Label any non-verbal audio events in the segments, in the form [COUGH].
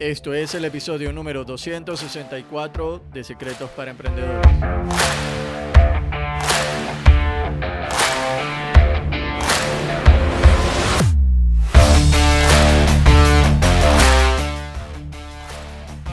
Esto es el episodio número 264 de Secretos para Emprendedores.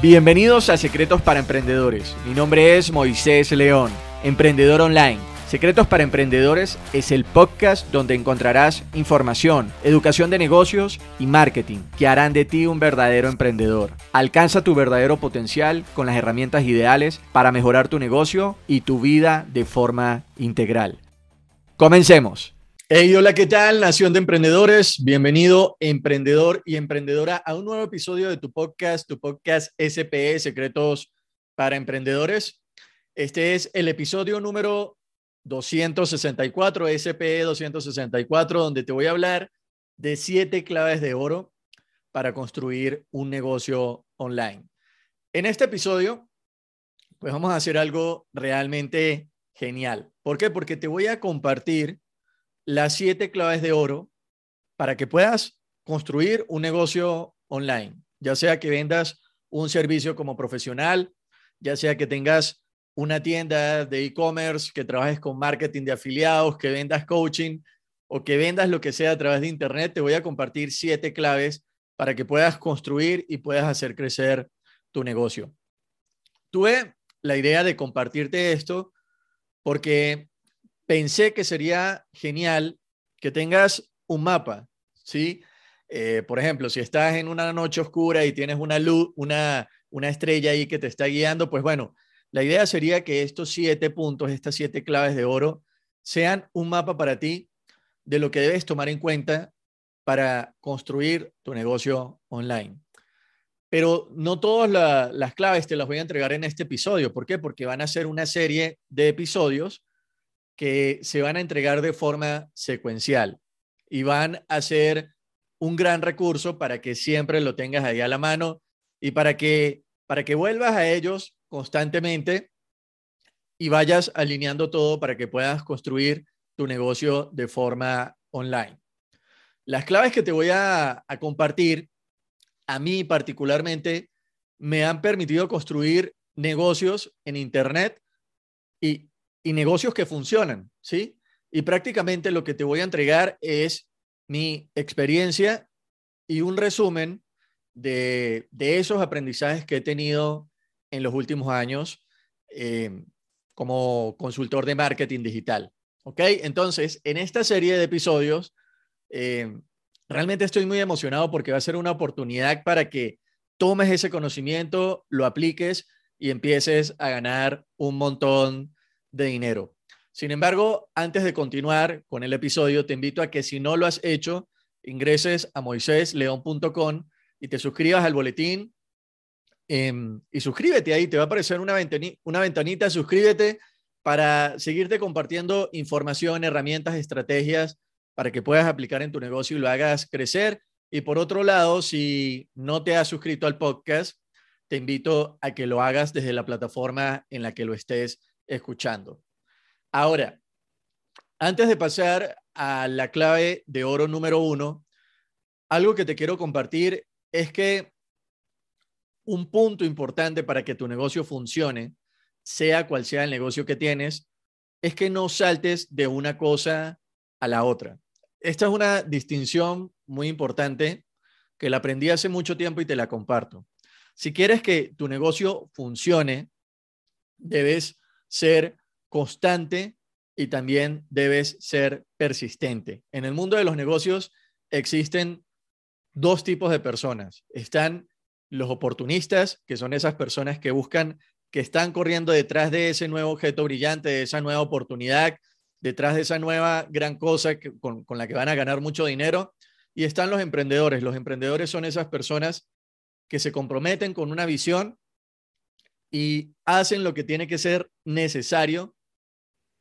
Bienvenidos a Secretos para Emprendedores. Mi nombre es Moisés León, emprendedor online Secretos para Emprendedores es el podcast donde encontrarás información, educación de negocios y marketing que harán de ti un verdadero emprendedor. Alcanza tu verdadero potencial con las herramientas ideales para mejorar tu negocio y tu vida de forma integral. Comencemos. Hey, hola, ¿qué tal? Nación de Emprendedores. Bienvenido, emprendedor y emprendedora, a un nuevo episodio de tu podcast, tu podcast SPE, Secretos para Emprendedores. Este es el episodio número 264, SPE 264, donde te voy a hablar de siete claves de oro para construir un negocio online. En este episodio, pues vamos a hacer algo realmente genial. ¿Por qué? Porque te voy a compartir las siete claves de oro para que puedas construir un negocio online, ya sea que vendas un servicio como profesional, ya sea que tengas una tienda de e-commerce, que trabajes con marketing de afiliados, que vendas coaching o que vendas lo que sea a través de Internet, te voy a compartir siete claves para que puedas construir y puedas hacer crecer tu negocio. Tuve la idea de compartirte esto porque pensé que sería genial que tengas un mapa, ¿sí? Eh, por ejemplo, si estás en una noche oscura y tienes una luz, una, una estrella ahí que te está guiando, pues bueno, la idea sería que estos siete puntos, estas siete claves de oro, sean un mapa para ti de lo que debes tomar en cuenta para construir tu negocio online. Pero no todas las claves te las voy a entregar en este episodio. ¿Por qué? Porque van a ser una serie de episodios que se van a entregar de forma secuencial y van a ser un gran recurso para que siempre lo tengas ahí a la mano y para que, para que vuelvas a ellos constantemente y vayas alineando todo para que puedas construir tu negocio de forma online. Las claves que te voy a, compartir, a mí particularmente, me han permitido construir negocios en Internet y, y negocios que funcionan, ¿sí? Y prácticamente lo que te voy a entregar es mi experiencia y un resumen de, de esos aprendizajes que he tenido en los últimos años eh, como consultor de marketing digital. ¿Ok? Entonces, en esta serie de episodios, eh, realmente estoy muy emocionado porque va a ser una oportunidad para que tomes ese conocimiento, lo apliques y empieces a ganar un montón de dinero. Sin embargo, antes de continuar con el episodio, te invito a que si no lo has hecho, ingreses a moisésleón.com y te suscribas al boletín Em, y suscríbete ahí, te va a aparecer una, una ventanita, suscríbete para seguirte compartiendo información, herramientas, estrategias para que puedas aplicar en tu negocio y lo hagas crecer. Y por otro lado, si no te has suscrito al podcast, te invito a que lo hagas desde la plataforma en la que lo estés escuchando. Ahora, antes de pasar a la clave de oro número uno, algo que te quiero compartir es que un punto importante para que tu negocio funcione, sea cual sea el negocio que tienes, es que no saltes de una cosa a la otra. Esta es una distinción muy importante que la aprendí hace mucho tiempo y te la comparto. Si quieres que tu negocio funcione, debes ser constante y también debes ser persistente. En el mundo de los negocios existen dos tipos de personas. Están los oportunistas, que son esas personas que buscan, que están corriendo detrás de ese nuevo objeto brillante, de esa nueva oportunidad, detrás de esa nueva gran cosa con, con la que van a ganar mucho dinero. Y están los emprendedores. Los emprendedores son esas personas que se comprometen con una visión y hacen lo que tiene que ser necesario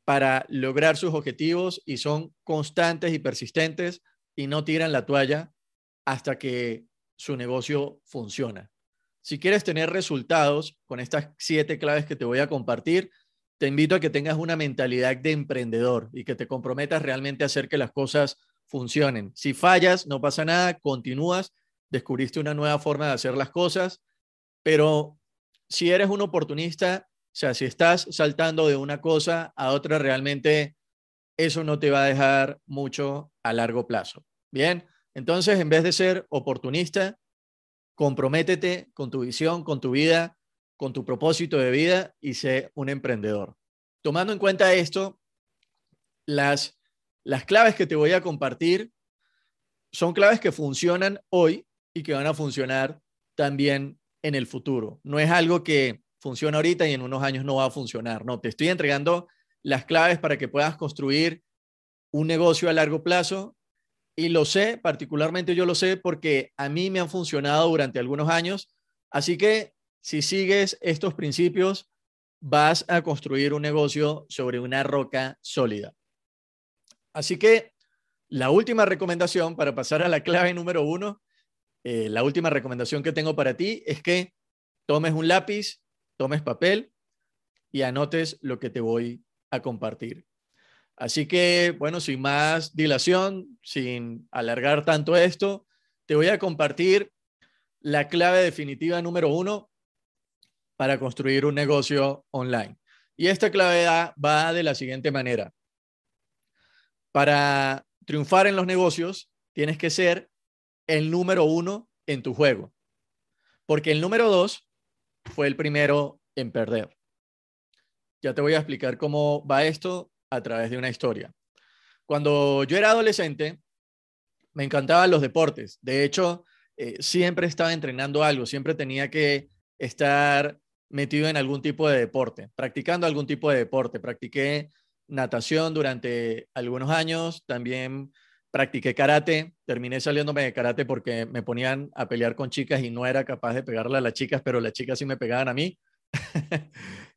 para lograr sus objetivos y son constantes y persistentes y no tiran la toalla hasta que su negocio funciona. Si quieres tener resultados con estas siete claves que te voy a compartir, te invito a que tengas una mentalidad de emprendedor y que te comprometas realmente a hacer que las cosas funcionen. Si fallas, no pasa nada, continúas, descubriste una nueva forma de hacer las cosas, pero si eres un oportunista, o sea, si estás saltando de una cosa a otra, realmente eso no te va a dejar mucho a largo plazo. Bien, entonces en vez de ser oportunista, comprométete con tu visión, con tu vida, con tu propósito de vida y sé un emprendedor. Tomando en cuenta esto, las, las claves que te voy a compartir son claves que funcionan hoy y que van a funcionar también en el futuro. No es algo que funciona ahorita y en unos años no va a funcionar. No, te estoy entregando las claves para que puedas construir un negocio a largo plazo y lo sé, particularmente yo lo sé porque a mí me han funcionado durante algunos años. Así que si sigues estos principios, vas a construir un negocio sobre una roca sólida. Así que la última recomendación para pasar a la clave número uno, eh, la última recomendación que tengo para ti es que tomes un lápiz tomes papel y anotes lo que te voy a compartir. Así que, bueno, sin más dilación, sin alargar tanto esto, te voy a compartir la clave definitiva número uno para construir un negocio online. Y esta clave va de la siguiente manera. Para triunfar en los negocios, tienes que ser el número uno en tu juego. Porque el número dos fue el primero en perder. Ya te voy a explicar cómo va esto a través de una historia. Cuando yo era adolescente, me encantaban los deportes. De hecho, eh, siempre estaba entrenando algo, siempre tenía que estar metido en algún tipo de deporte, practicando algún tipo de deporte. Practiqué natación durante algunos años, también practiqué karate, terminé saliéndome de karate porque me ponían a pelear con chicas y no era capaz de pegarle a las chicas, pero las chicas sí me pegaban a mí. [LAUGHS]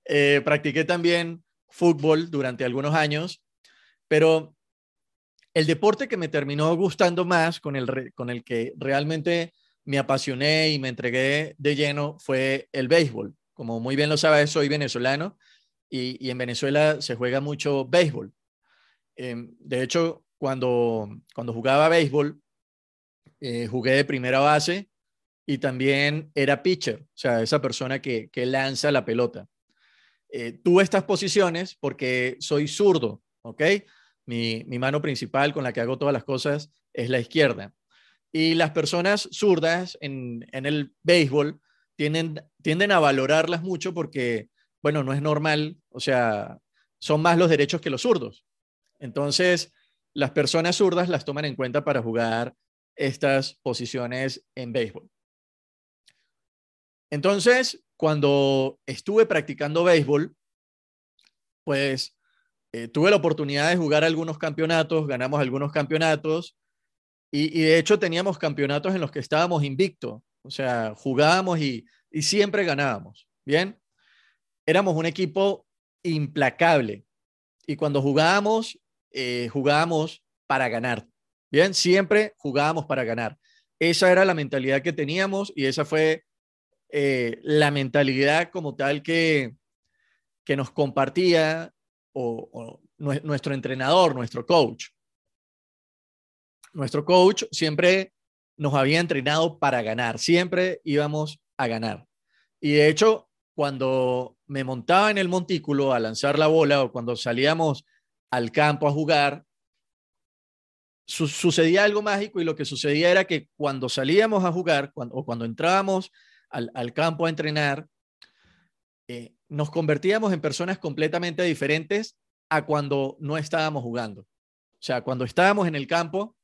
Eh, practiqué también fútbol durante algunos años, pero el deporte que me terminó gustando más, con el, con el que realmente me apasioné y me entregué de lleno, fue el béisbol. Como muy bien lo sabes, soy venezolano y, en Venezuela se juega mucho béisbol. Em, de hecho, cuando, cuando jugaba béisbol, eh, jugué de primera base y también era pitcher, o sea, esa persona que, lanza la pelota. Eh, tuve estas posiciones porque soy zurdo, ¿ok? Mi, mano principal con la que hago todas las cosas es la izquierda. Y las personas zurdas en, el béisbol tienden, tienden a valorarlas mucho porque, bueno, no es normal, o sea, son más los derechos que los zurdos. Entonces, las personas zurdas las toman en cuenta para jugar estas posiciones en béisbol. Entonces, cuando estuve practicando béisbol, pues eh, tuve la oportunidad de jugar algunos campeonatos, ganamos algunos campeonatos y, de hecho teníamos campeonatos en los que estábamos invictos, o sea, jugábamos y, siempre ganábamos, ¿bien? Éramos un equipo implacable y cuando jugábamos, eh, jugábamos para ganar, ¿bien? Siempre jugábamos para ganar. Esa era la mentalidad que teníamos y esa fue eh, la mentalidad como tal que, que nos compartía o, nuestro entrenador, nuestro coach. Nuestro coach siempre nos había entrenado para ganar, siempre íbamos a ganar. Y de hecho, cuando me montaba en el montículo a lanzar la bola o cuando salíamos al campo a jugar, sucedía algo mágico y lo que sucedía era que cuando salíamos a jugar o cuando entrábamos al, campo a entrenar, eh, nos convertíamos en personas completamente diferentes a cuando no estábamos jugando. O sea, cuando estábamos en el campo,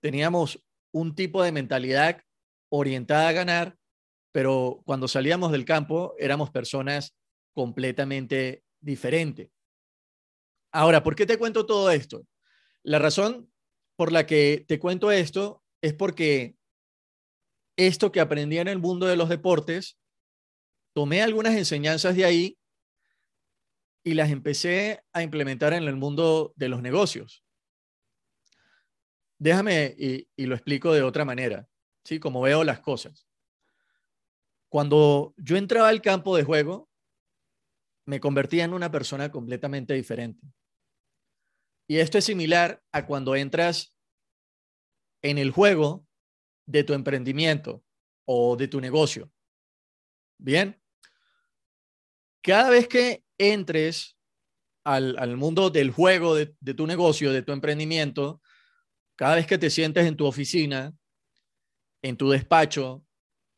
teníamos un tipo de mentalidad orientada a ganar, pero cuando salíamos del campo éramos personas completamente diferentes. Ahora, ¿por qué te cuento todo esto? La razón por la que te cuento esto es porque esto que aprendí en el mundo de los deportes, tomé algunas enseñanzas de ahí y las empecé a implementar en el mundo de los negocios. Déjame y, lo explico de otra manera, ¿sí? Como veo las cosas. Cuando yo entraba al campo de juego, me convertía en una persona completamente diferente. Y esto es similar a cuando entras en el juego de tu emprendimiento o de tu negocio. Bien. Cada vez que entres al, mundo del juego de, tu negocio, de tu emprendimiento, cada vez que te sientes en tu oficina, en tu despacho,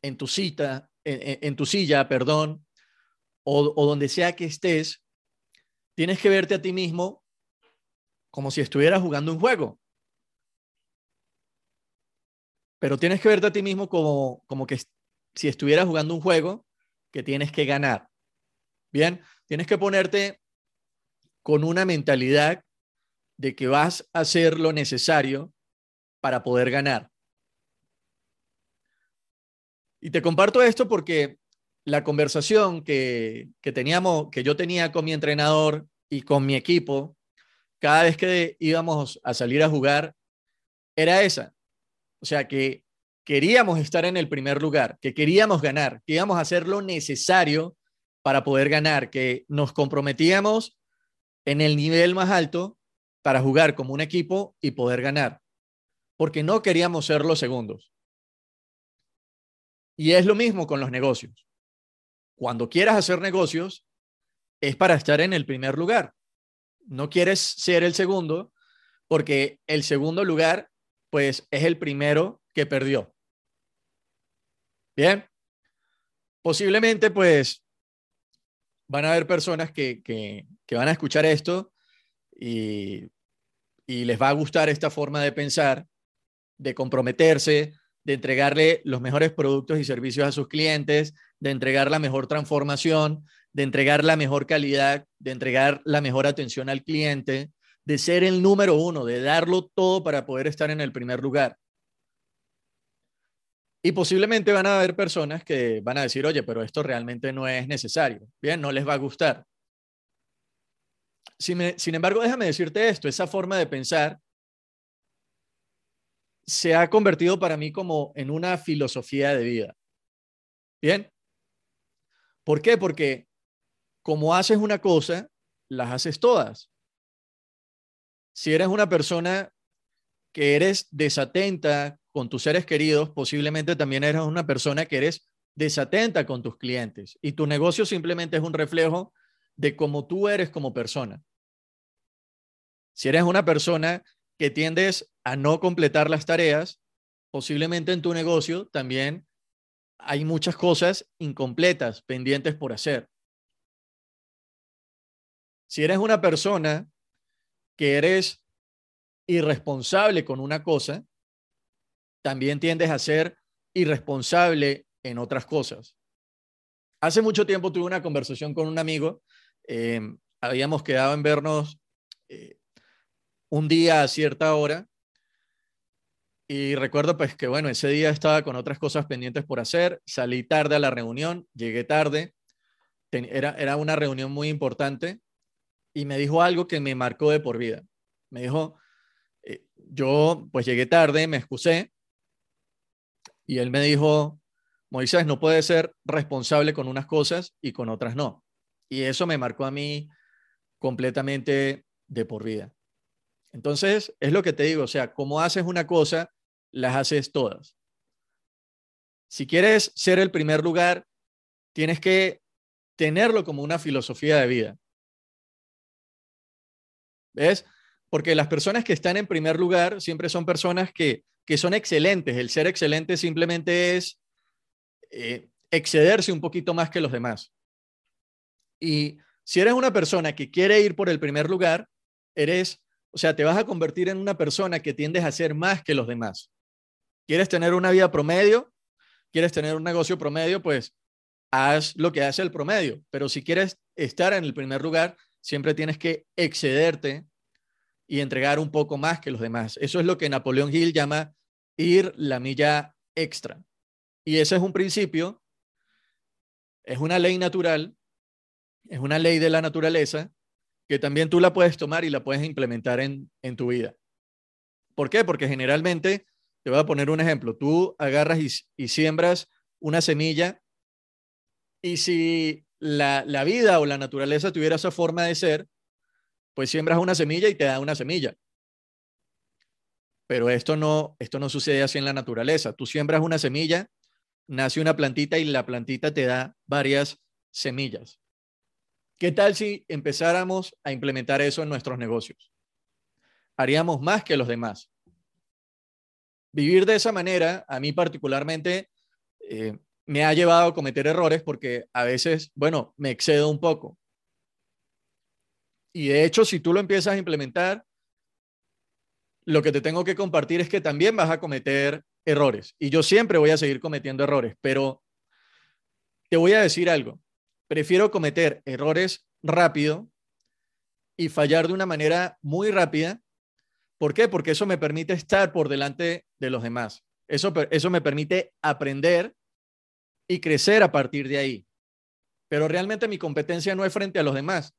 en tu cita, en, tu silla, perdón, o, o donde sea que estés, tienes que verte a ti mismo como si estuvieras jugando un juego. Pero tienes que verte a ti mismo como, como que si estuvieras jugando un juego que tienes que ganar. Bien, tienes que ponerte con una mentalidad de que vas a hacer lo necesario para poder ganar. Y te comparto esto porque la conversación que, que teníamos, que yo tenía con mi entrenador y con mi equipo, cada vez que íbamos a salir a jugar, era esa. O sea, que queríamos estar en el primer lugar, que queríamos ganar, que íbamos a hacer lo necesario para poder ganar, que nos comprometíamos en el nivel más alto para jugar como un equipo y poder ganar, porque no queríamos ser los segundos. Y es lo mismo con los negocios. Cuando quieras hacer negocios, es para estar en el primer lugar. No quieres ser el segundo, porque el segundo lugar pues es el primero que perdió. Bien, posiblemente pues van a haber personas que, que, van a escuchar esto y, y les va a gustar esta forma de pensar, de comprometerse, de entregarle los mejores productos y servicios a sus clientes, de entregar la mejor transformación, de entregar la mejor calidad, de entregar la mejor atención al cliente, de ser el número uno, de darlo todo para poder estar en el primer lugar. Y posiblemente van a haber personas que van a decir, oye, pero esto realmente no es necesario. Bien, no les va a gustar. Sin, sin embargo, déjame decirte esto, esa forma de pensar se ha convertido para mí como en una filosofía de vida. Bien. ¿Por qué? Porque como haces una cosa, las haces todas si eres una persona que eres desatenta con tus seres queridos, posiblemente también eres una persona que eres desatenta con tus clientes y tu negocio simplemente es un reflejo de cómo tú eres como persona. Si eres una persona que tiendes a no completar las tareas, posiblemente en tu negocio también hay muchas cosas incompletas, pendientes por hacer. Si eres una persona que eres irresponsable con una cosa, también tiendes a ser irresponsable en otras cosas. Hace mucho tiempo tuve una conversación con un amigo, em, habíamos quedado en vernos eh, un día a cierta hora y recuerdo pues que bueno, ese día estaba con otras cosas pendientes por hacer, salí tarde a la reunión, llegué tarde, era, era una reunión muy importante y me dijo algo que me marcó de por vida. Me dijo, eh, yo pues llegué tarde, me excusé y él me dijo, Moisés, no puede ser responsable con unas cosas y con otras no. Y eso me marcó a mí completamente de por vida. Entonces, es lo que te digo, o sea, como haces una cosa, las haces todas. Si quieres ser el primer lugar, tienes que tenerlo como una filosofía de vida. ¿Ves? Porque las personas que están en primer lugar siempre son personas que, son excelentes. El ser excelente simplemente es eh, excederse un poquito más que los demás. Y si eres una persona que quiere ir por el primer lugar, eres, o sea, te vas a convertir en una persona que tiendes a ser más que los demás. ¿Quieres tener una vida promedio? ¿Quieres tener un negocio promedio? Pues haz lo que hace el promedio. Pero si quieres estar en el primer lugar, siempre tienes que excederte y entregar un poco más que los demás. Eso es lo que Napoleón Hill llama ir la milla extra. Y ese es un principio, es una ley natural, es una ley de la naturaleza que también tú la puedes tomar y la puedes implementar en, tu vida. ¿Por qué? Porque generalmente, te voy a poner un ejemplo, tú agarras y, siembras una semilla y si la, la vida o la naturaleza tuviera esa forma de ser, pues siembras una semilla y te da una semilla. Pero esto no, esto no sucede así en la naturaleza. Tú siembras una semilla, nace una plantita y la plantita te da varias semillas. ¿Qué tal si empezáramos a implementar eso en nuestros negocios? Haríamos más que los demás. Vivir de esa manera, a mí particularmente, eh, me ha llevado a cometer errores porque a veces, bueno, me excedo un poco. Y de hecho, si tú lo empiezas a implementar, lo que te tengo que compartir es que también vas a cometer errores. Y yo siempre voy a seguir cometiendo errores, pero te voy a decir algo. Prefiero cometer errores rápido y fallar de una manera muy rápida. ¿Por qué? Porque eso me permite estar por delante de los demás. Eso, eso me permite aprender y crecer a partir de ahí. Pero realmente mi competencia no es frente a los demás.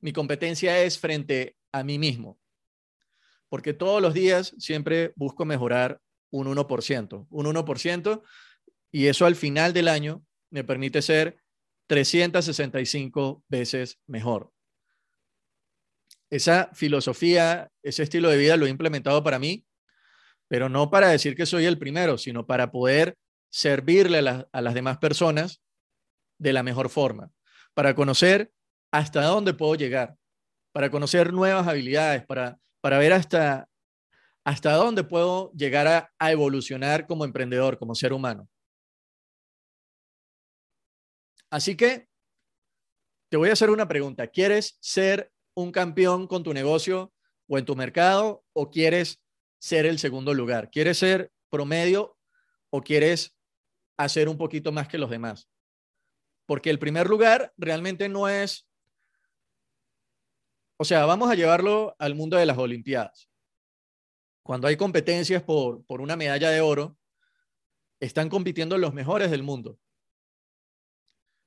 Mi competencia es frente a mí mismo porque todos los días siempre busco mejorar un 1%, un 1%, y eso al final del año me permite ser 365 veces mejor. Esa filosofía, ese estilo de vida lo he implementado para mí, pero no para decir que soy el primero, sino para poder servirle a, a las demás personas de la mejor forma, para conocer hasta dónde puedo llegar, para conocer nuevas habilidades, para para ver hasta, hasta dónde puedo llegar a, a evolucionar como emprendedor, como ser humano. Así que te voy a hacer una pregunta. ¿Quieres ser un campeón con tu negocio o en tu mercado o quieres ser el segundo lugar? ¿Quieres ser promedio o quieres hacer un poquito más que los demás? Porque el primer lugar realmente no es o sea, vamos a llevarlo al mundo de las Olimpiadas. Cuando hay competencias por, por una medalla de oro, están compitiendo los mejores del mundo.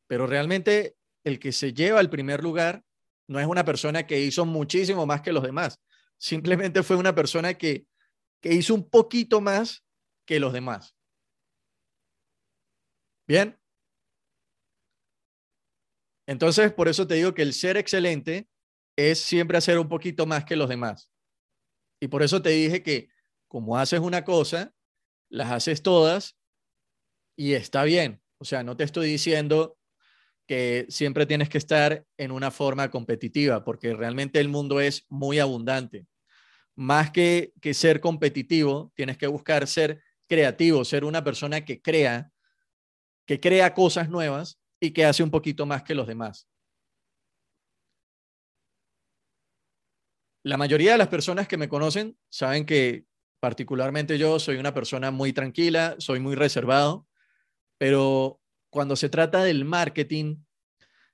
Pero realmente el que se lleva el primer lugar no es una persona que hizo muchísimo más que los demás. Simplemente fue una persona que, que hizo un poquito más que los demás. Bien. Entonces, por eso te digo que el ser excelente es siempre hacer un poquito más que los demás. Y por eso te dije que como haces una cosa, las haces todas y está bien. O sea, no te estoy diciendo que siempre tienes que estar en una forma competitiva, porque realmente el mundo es muy abundante. Más que, que ser competitivo, tienes que buscar ser creativo, ser una persona que crea, que crea cosas nuevas y que hace un poquito más que los demás. La mayoría de las personas que me conocen saben que particularmente yo soy una persona muy tranquila, soy muy reservado, pero cuando se trata del marketing,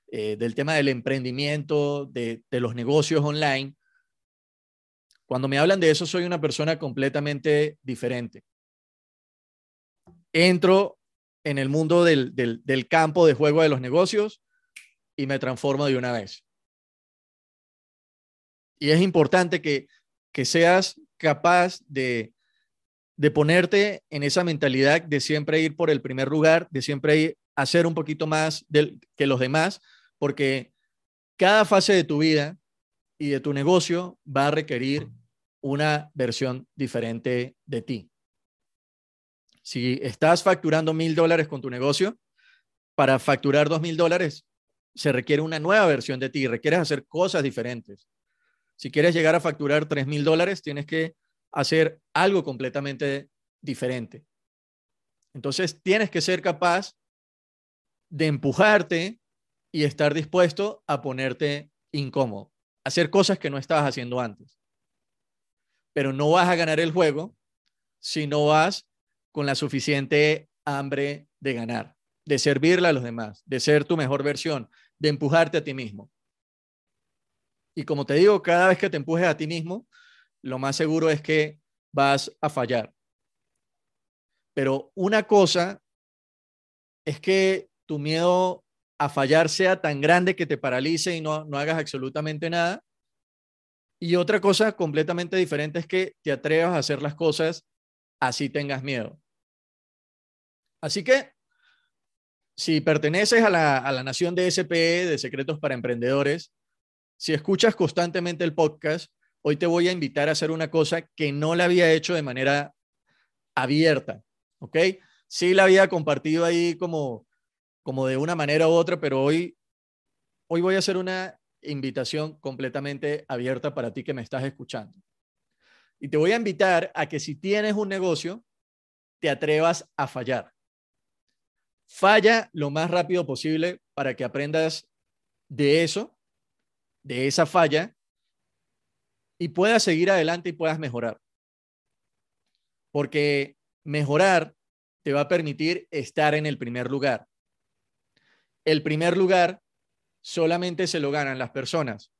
eh, del tema del emprendimiento, de, los negocios online, cuando me hablan de eso soy una persona completamente diferente. Entro en el mundo del campo de juego de los negocios y me transformo de una vez. Y es importante que, seas capaz de, ponerte en esa mentalidad de siempre ir por el primer lugar, de siempre ir, hacer un poquito más que los demás, porque cada fase de tu vida y de tu negocio va a requerir una versión diferente de ti. Si estás facturando mil dólares con tu negocio, para facturar dos mil dólares se requiere una nueva versión de ti, requieres hacer cosas diferentes. Si quieres llegar a facturar 3 mil dólares, tienes que hacer algo completamente diferente. Entonces, tienes que ser capaz de empujarte y estar dispuesto a ponerte incómodo, hacer cosas que no estabas haciendo antes. Pero no vas a ganar el juego si no vas con la suficiente hambre de ganar, de servirle a los demás, de ser tu mejor versión, de empujarte a ti mismo. Y como te digo, cada vez que te empujes a ti mismo, lo más seguro es que vas a fallar. Pero una cosa es que tu miedo a fallar sea tan grande que te paralice y no, no hagas absolutamente nada. Y otra cosa completamente diferente es que te atrevas a hacer las cosas así tengas miedo. Así que, si perteneces a la, a la nación de SPE, de Secretos para Emprendedores, si escuchas constantemente el podcast, hoy te voy a invitar a hacer una cosa que no la había hecho de manera abierta, ¿ok? Sí la había compartido ahí como, como de una manera u otra, pero hoy, hoy voy a hacer una invitación completamente abierta para ti que me estás escuchando. Y te voy a invitar a que si tienes un negocio, te atrevas a fallar. Falla lo más rápido posible para que aprendas de eso, de esa falla, y puedas seguir adelante y puedas mejorar. Porque mejorar te va a permitir estar en el primer lugar. El primer lugar solamente se lo ganan las personas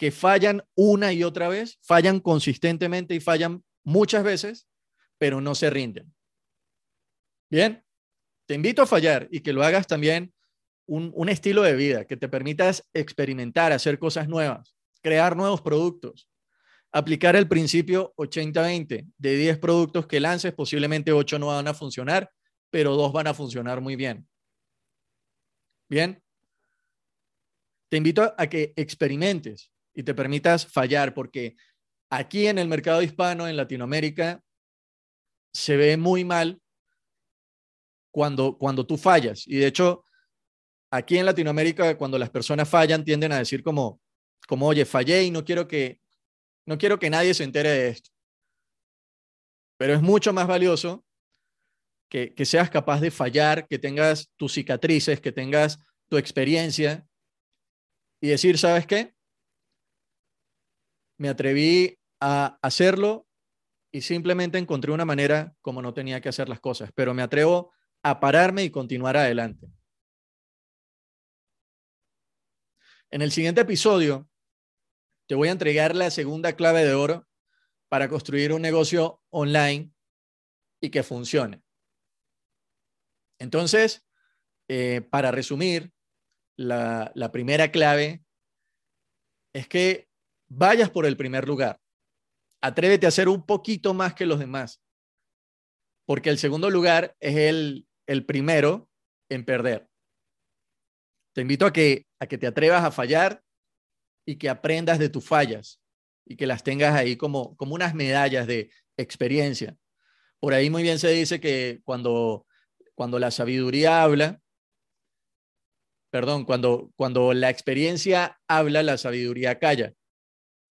que fallan una y otra vez, fallan consistentemente y fallan muchas veces, pero no se rinden. Bien, te invito a fallar y que lo hagas también un, estilo de vida, que te permitas experimentar, hacer cosas nuevas, crear nuevos productos, aplicar el principio 80-20. De 10 productos que lances, posiblemente 8 no van a funcionar, pero 2 van a funcionar muy bien. Bien. Te invito a que experimentes y te permitas fallar, porque aquí en el mercado hispano, en Latinoamérica, se ve muy mal cuando, cuando tú fallas. Y de hecho, aquí en Latinoamérica, cuando las personas fallan, tienden a decir como, como oye, fallé y no quiero que, no quiero que nadie se entere de esto. Pero es mucho más valioso que, seas capaz de fallar, que tengas tus cicatrices, que tengas tu experiencia y decir, ¿sabes qué? Me atreví a hacerlo y simplemente encontré una manera como no tenía que hacer las cosas, pero me atrevo a pararme y continuar adelante. En el siguiente episodio te voy a entregar la segunda clave de oro para construir un negocio online y que funcione. Entonces, eh, para resumir, la, la primera clave es que vayas por el primer lugar. Atrévete a hacer un poquito más que los demás, porque el segundo lugar es el, el primero en perder. Te invito a que, a que te atrevas a fallar y que aprendas de tus fallas y que las tengas ahí como, como unas medallas de experiencia. Por ahí muy bien se dice que cuando, cuando la sabiduría habla, perdón, cuando, cuando la experiencia habla, la sabiduría calla.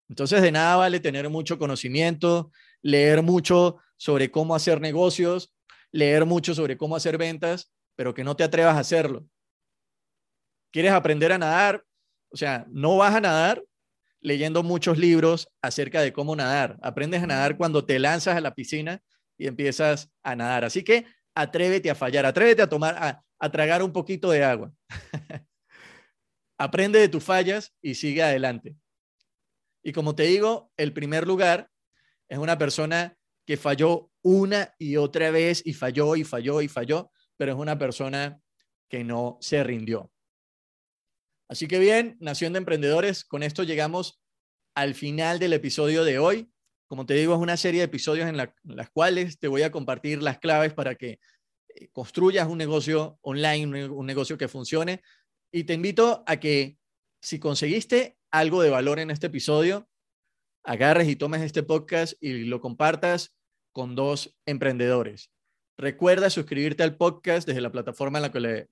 Entonces, de nada vale tener mucho conocimiento, leer mucho sobre cómo hacer negocios, leer mucho sobre cómo hacer ventas, pero que no te atrevas a hacerlo. ¿Quieres aprender a nadar? O sea, no vas a nadar leyendo muchos libros acerca de cómo nadar. Aprendes a nadar cuando te lanzas a la piscina y empiezas a nadar. Así que atrévete a fallar, atrévete a tomar, a, tragar un poquito de agua. [LAUGHS] Aprende de tus fallas y sigue adelante. Y como te digo, el primer lugar es una persona que falló una y otra vez y falló y falló y falló, pero es una persona que no se rindió. Así que bien, Nación de Emprendedores, con esto llegamos al final del episodio de hoy. Como te digo, es una serie de episodios en, las cuales te voy a compartir las claves para que eh, construyas un negocio online, un negocio que funcione. Y te invito a que si conseguiste algo de valor en este episodio, agarres y tomes este podcast y lo compartas con dos emprendedores. Recuerda suscribirte al podcast desde la plataforma la en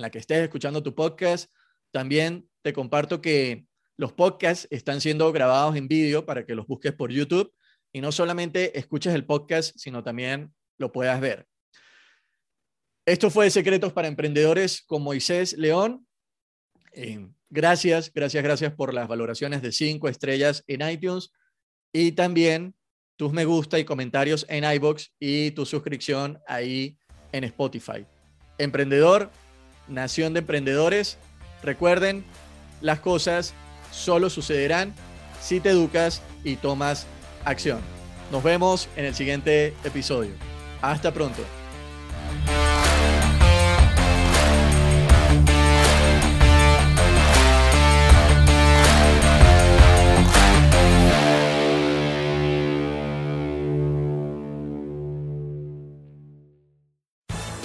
la que estés escuchando tu podcast también te comparto que los podcasts están siendo grabados en vídeo para que los busques por YouTube y no solamente escuches el podcast, sino también lo puedas ver. Esto fue Secretos para Emprendedores con Moisés León. Eh, gracias, gracias, gracias por las valoraciones de cinco estrellas en iTunes y también tus me gusta y comentarios en iBox y tu suscripción ahí en Spotify. Emprendedor, Nación de Emprendedores, Recuerden, las cosas solo sucederán si te educas y tomas acción. Nos vemos en el siguiente episodio. Hasta pronto.